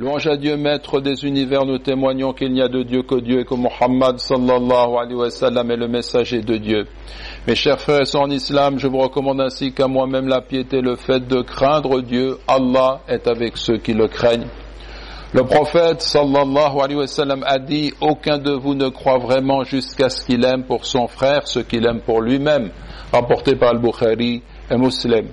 Louange à Dieu, maître des univers, nous témoignons qu'il n'y a de Dieu que Dieu et que Muhammad sallallahu alayhi wa sallam est le messager de Dieu. Mes chers frères et en islam, je vous recommande ainsi qu'à moi-même la piété, le fait de craindre Dieu. Allah est avec ceux qui le craignent. Le prophète sallallahu alayhi wa sallam a dit, aucun de vous ne croit vraiment jusqu'à ce qu'il aime pour son frère ce qu'il aime pour lui-même, rapporté par Al-Bukhari et Muslim.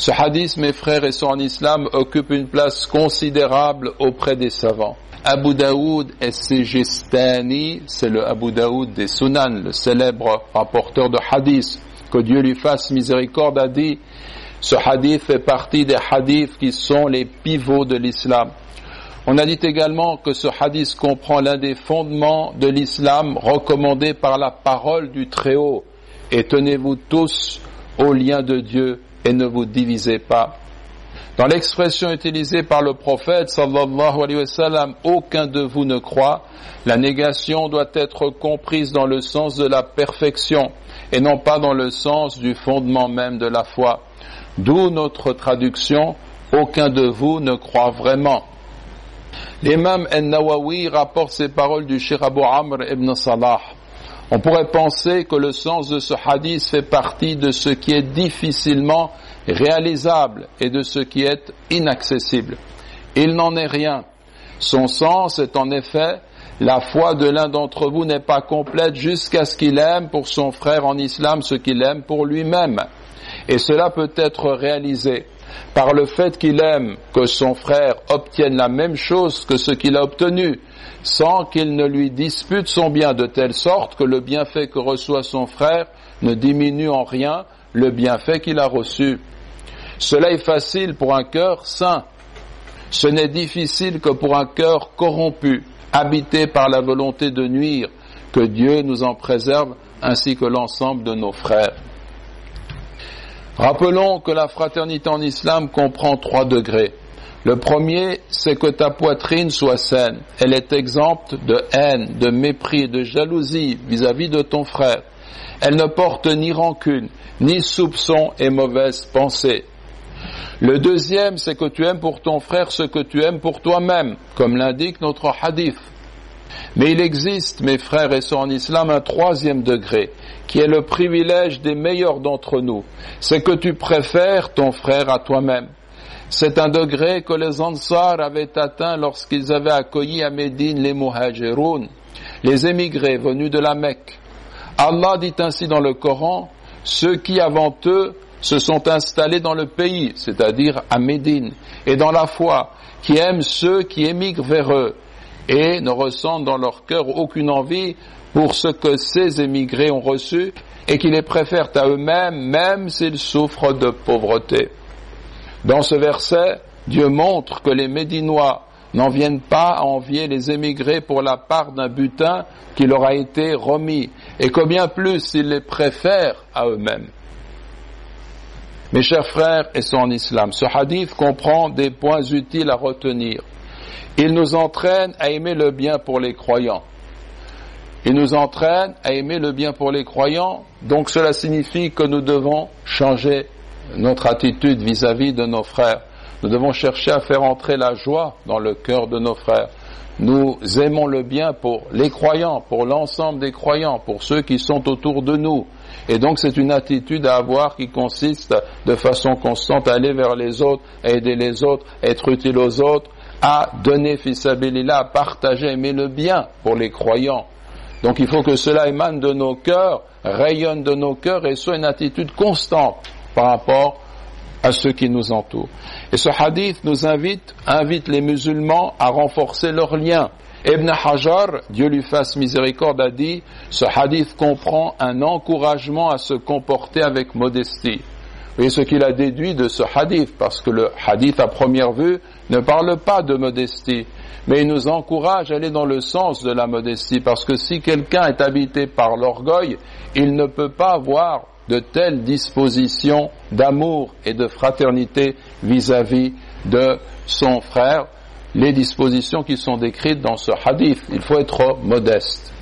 Ce hadith, mes frères et sœurs en islam, occupe une place considérable auprès des savants. Abu Daoud et Sijistani, c'est le Abu Daoud des Sunan, le célèbre rapporteur de hadith, que Dieu lui fasse miséricorde, a dit, ce hadith fait partie des hadiths qui sont les pivots de l'islam. On a dit également que ce hadith comprend l'un des fondements de l'islam recommandés par la parole du Très-Haut. Et tenez-vous tous au lien de Dieu et ne vous divisez pas. Dans l'expression utilisée par le prophète sallallahu alayhi wa sallam, aucun de vous ne croit, la négation doit être comprise dans le sens de la perfection et non pas dans le sens du fondement même de la foi. D'où notre traduction, aucun de vous ne croit vraiment. L'imam al-Nawawi rapporte ces paroles du Shir Abu Amr ibn Salah. On pourrait penser que le sens de ce hadith fait partie de ce qui est difficilement réalisable et de ce qui est inaccessible. Il n'en est rien. Son sens est en effet la foi de l'un d'entre vous n'est pas complète jusqu'à ce qu'il aime pour son frère en islam ce qu'il aime pour lui-même. Et cela peut être réalisé par le fait qu'il aime que son frère obtienne la même chose que ce qu'il a obtenu, sans qu'il ne lui dispute son bien de telle sorte que le bienfait que reçoit son frère ne diminue en rien le bienfait qu'il a reçu. Cela est facile pour un cœur saint. Ce n'est difficile que pour un cœur corrompu, habité par la volonté de nuire, que Dieu nous en préserve ainsi que l'ensemble de nos frères. Rappelons que la fraternité en islam comprend trois degrés. Le premier, c'est que ta poitrine soit saine. Elle est exempte de haine, de mépris, de jalousie vis-à-vis de ton frère. Elle ne porte ni rancune, ni soupçon et mauvaise pensée. Le deuxième, c'est que tu aimes pour ton frère ce que tu aimes pour toi-même, comme l'indique notre hadith. Mais il existe, mes frères et sœurs en islam, un troisième degré, qui est le privilège des meilleurs d'entre nous. C'est que tu préfères ton frère à toi-même. C'est un degré que les Ansar avaient atteint lorsqu'ils avaient accueilli à Médine les Muhajirun, les émigrés venus de la Mecque. Allah dit ainsi dans le Coran, ceux qui avant eux se sont installés dans le pays, c'est-à-dire à Médine, et dans la foi, qui aiment ceux qui émigrent vers eux, et ne ressentent dans leur cœur aucune envie pour ce que ces émigrés ont reçu, et qui les préfèrent à eux-mêmes, même s'ils souffrent de pauvreté. Dans ce verset, Dieu montre que les Médinois n'en viennent pas à envier les émigrés pour la part d'un butin qui leur a été remis, et que bien plus ils les préfèrent à eux-mêmes. Mes chers frères et en islam, ce hadith comprend des points utiles à retenir. Il nous entraîne à aimer le bien pour les croyants. Il nous entraîne à aimer le bien pour les croyants, donc cela signifie que nous devons changer notre attitude vis-à-vis de nos frères. Nous devons chercher à faire entrer la joie dans le cœur de nos frères. Nous aimons le bien pour les croyants, pour l'ensemble des croyants, pour ceux qui sont autour de nous. Et donc c'est une attitude à avoir qui consiste de façon constante à aller vers les autres, à aider les autres, à être utile aux autres, à donner fisabilillah, à partager, aimer le bien pour les croyants. Donc il faut que cela émane de nos cœurs, rayonne de nos cœurs et soit une attitude constante par rapport à ceux qui nous entourent. Et ce hadith nous invite, invite les musulmans à renforcer leurs liens. Ibn Hajar, Dieu lui fasse miséricorde, a dit, ce hadith comprend un encouragement à se comporter avec modestie. Voyez ce qu'il a déduit de ce hadith, parce que le hadith à première vue ne parle pas de modestie, mais il nous encourage à aller dans le sens de la modestie, parce que si quelqu'un est habité par l'orgueil, il ne peut pas avoir de telles dispositions d'amour et de fraternité vis-à-vis de son frère, les dispositions qui sont décrites dans ce hadith. Il faut être modeste.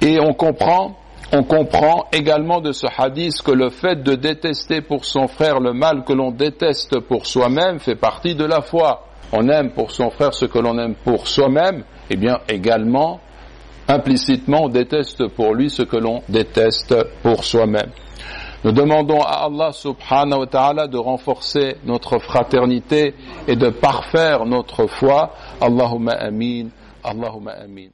Et on comprend, on comprend également de ce hadith que le fait de détester pour son frère le mal que l'on déteste pour soi-même fait partie de la foi. on aime pour son frère ce que l'on aime pour soi-même, eh bien également, implicitement, on déteste pour lui ce que l'on déteste pour soi-même. Nous demandons à Allah subhanahu wa ta'ala de renforcer notre fraternité et de parfaire notre foi. Allahumma amin, Allahumma amin.